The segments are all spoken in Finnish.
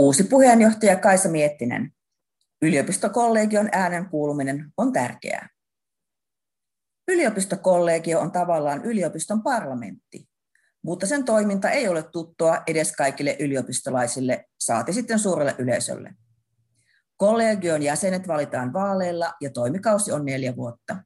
Uusi puheenjohtaja Kaisa Miettinen. Yliopistokollegion äänen kuuluminen on tärkeää. Yliopistokollegio on tavallaan yliopiston parlamentti, mutta sen toiminta ei ole tuttua edes kaikille yliopistolaisille, saati sitten suurelle yleisölle. Kollegion jäsenet valitaan vaaleilla ja toimikausi on neljä vuotta.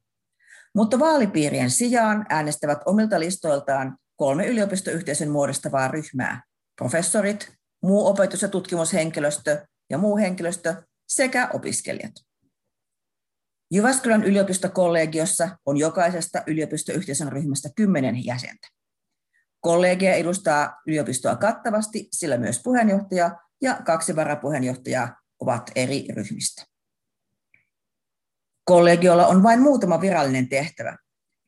Mutta vaalipiirien sijaan äänestävät omilta listoiltaan kolme yliopistoyhteisön muodostavaa ryhmää, professorit, muu opetus- ja tutkimushenkilöstö ja muu henkilöstö sekä opiskelijat. Jyväskylän yliopistokollegiossa on jokaisesta yliopistoyhteisön ryhmästä kymmenen jäsentä. Kollegia edustaa yliopistoa kattavasti, sillä myös puheenjohtaja ja kaksi varapuheenjohtajaa ovat eri ryhmistä. Kollegiolla on vain muutama virallinen tehtävä.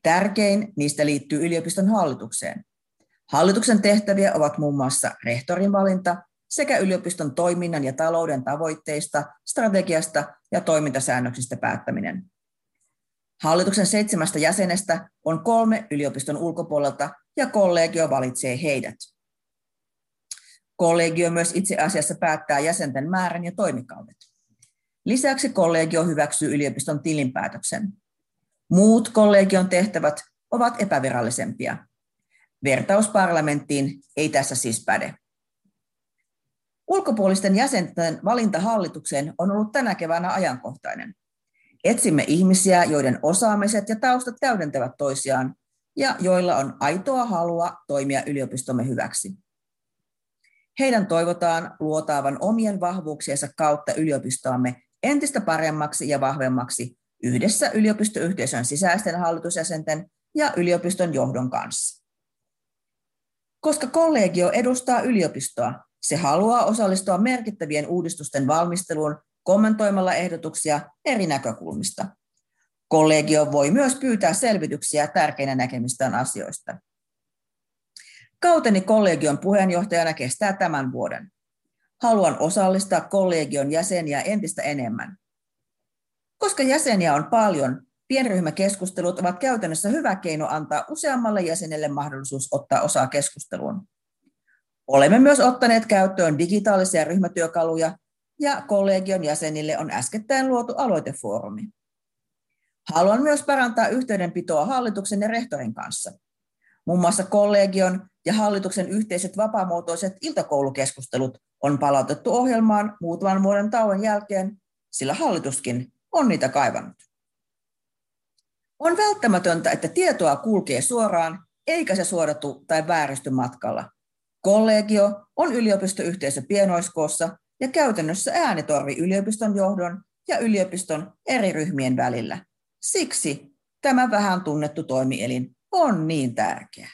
Tärkein niistä liittyy yliopiston hallitukseen. Hallituksen tehtäviä ovat muun muassa rehtorin valinta sekä yliopiston toiminnan ja talouden tavoitteista, strategiasta ja toimintasäännöksistä päättäminen. Hallituksen seitsemästä jäsenestä on kolme yliopiston ulkopuolelta ja kollegio valitsee heidät. Kollegio myös itse asiassa päättää jäsenten määrän ja toimikaudet. Lisäksi kollegio hyväksyy yliopiston tilinpäätöksen. Muut kollegion tehtävät ovat epävirallisempia. Vertaus parlamenttiin ei tässä siis päde. Ulkopuolisten jäsenten valinta hallitukseen on ollut tänä keväänä ajankohtainen. Etsimme ihmisiä, joiden osaamiset ja taustat täydentävät toisiaan ja joilla on aitoa halua toimia yliopistomme hyväksi. Heidän toivotaan luotaavan omien vahvuuksiensa kautta yliopistoamme entistä paremmaksi ja vahvemmaksi yhdessä yliopistoyhteisön sisäisten hallitusjäsenten ja yliopiston johdon kanssa. Koska kollegio edustaa yliopistoa, se haluaa osallistua merkittävien uudistusten valmisteluun kommentoimalla ehdotuksia eri näkökulmista. Kollegio voi myös pyytää selvityksiä tärkeinä näkemistään asioista. Kauteni kollegion puheenjohtajana kestää tämän vuoden. Haluan osallistaa kollegion jäseniä entistä enemmän. Koska jäseniä on paljon, pienryhmäkeskustelut ovat käytännössä hyvä keino antaa useammalle jäsenelle mahdollisuus ottaa osaa keskusteluun. Olemme myös ottaneet käyttöön digitaalisia ryhmätyökaluja ja kollegion jäsenille on äskettäin luotu aloitefoorumi. Haluan myös parantaa yhteydenpitoa hallituksen ja rehtorin kanssa. Muun muassa kollegion ja hallituksen yhteiset vapaamuotoiset iltakoulukeskustelut on palautettu ohjelmaan muutaman vuoden tauon jälkeen, sillä hallituskin on niitä kaivannut. On välttämätöntä, että tietoa kulkee suoraan, eikä se suodatu tai vääristy matkalla. Kollegio on yliopistoyhteisö pienoiskoossa ja käytännössä äänitorvi yliopiston johdon ja yliopiston eri ryhmien välillä. Siksi tämä vähän tunnettu toimielin on niin tärkeä.